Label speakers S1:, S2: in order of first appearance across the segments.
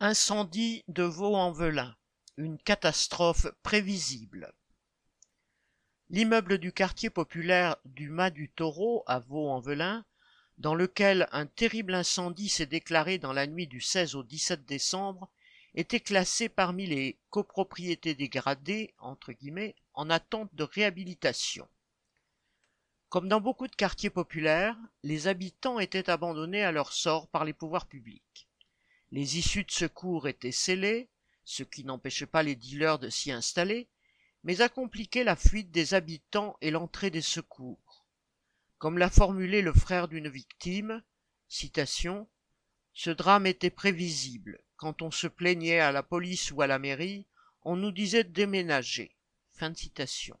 S1: Incendie de Vaux-en-Velin, une catastrophe prévisible. L'immeuble du quartier populaire du Mas du Taureau à Vaux-en-Velin, dans lequel un terrible incendie s'est déclaré dans la nuit du 16 au 17 décembre, était classé parmi les copropriétés dégradées, entre guillemets, en attente de réhabilitation. Comme dans beaucoup de quartiers populaires, les habitants étaient abandonnés à leur sort par les pouvoirs publics. Les issues de secours étaient scellées, ce qui n'empêchait pas les dealers de s'y installer, mais a compliqué la fuite des habitants et l'entrée des secours. Comme l'a formulé le frère d'une victime, citation, ce drame était prévisible. Quand on se plaignait à la police ou à la mairie, on nous disait de déménager. Fin citation.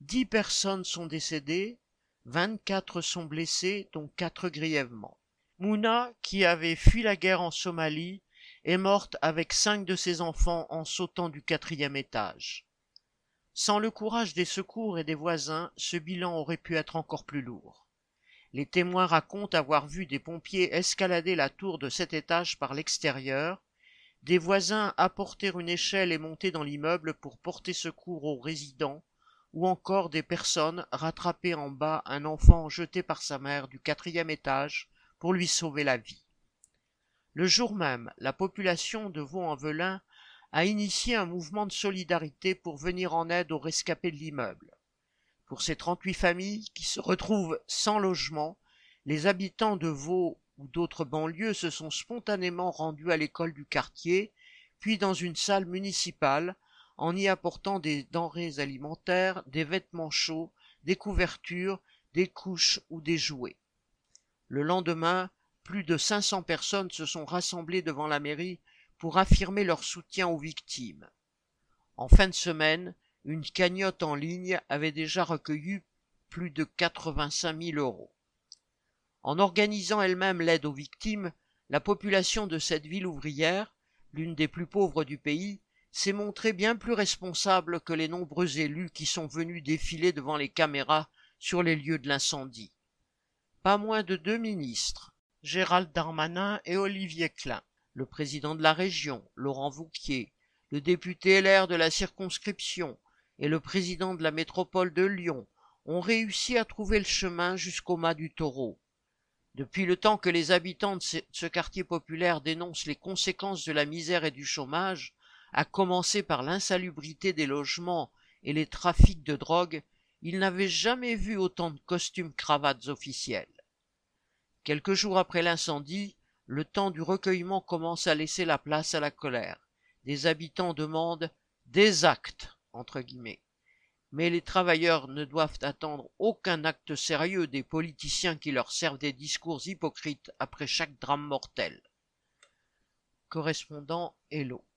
S1: Dix personnes sont décédées, vingt-quatre sont blessées, dont quatre grièvement. Mouna, qui avait fui la guerre en Somalie, est morte avec cinq de ses enfants en sautant du quatrième étage. Sans le courage des secours et des voisins, ce bilan aurait pu être encore plus lourd. Les témoins racontent avoir vu des pompiers escalader la tour de cet étage par l'extérieur, des voisins apporter une échelle et monter dans l'immeuble pour porter secours aux résidents, ou encore des personnes rattraper en bas un enfant jeté par sa mère du quatrième étage pour lui sauver la vie. Le jour même, la population de Vaux-en-Velin a initié un mouvement de solidarité pour venir en aide aux rescapés de l'immeuble. Pour ces 38 familles qui se retrouvent sans logement, les habitants de Vaud ou d'autres banlieues se sont spontanément rendus à l'école du quartier, puis dans une salle municipale, en y apportant des denrées alimentaires, des vêtements chauds, des couvertures, des couches ou des jouets. Le lendemain, plus de 500 personnes se sont rassemblées devant la mairie pour affirmer leur soutien aux victimes. En fin de semaine, une cagnotte en ligne avait déjà recueilli plus de 85 000 euros. En organisant elle-même l'aide aux victimes, la population de cette ville ouvrière, l'une des plus pauvres du pays, s'est montrée bien plus responsable que les nombreux élus qui sont venus défiler devant les caméras sur les lieux de l'incendie. Pas moins de deux ministres, Gérald Darmanin et Olivier Klein, le président de la région, Laurent Vauquier, le député LR de la circonscription, et le président de la métropole de Lyon ont réussi à trouver le chemin jusqu'au mât du taureau. Depuis le temps que les habitants de ce quartier populaire dénoncent les conséquences de la misère et du chômage, à commencer par l'insalubrité des logements et les trafics de drogue, ils n'avaient jamais vu autant de costumes cravates officiels. Quelques jours après l'incendie, le temps du recueillement commence à laisser la place à la colère. Des habitants demandent des actes entre guillemets. Mais les travailleurs ne doivent attendre aucun acte sérieux des politiciens qui leur servent des discours hypocrites après chaque drame mortel. Correspondant Hello.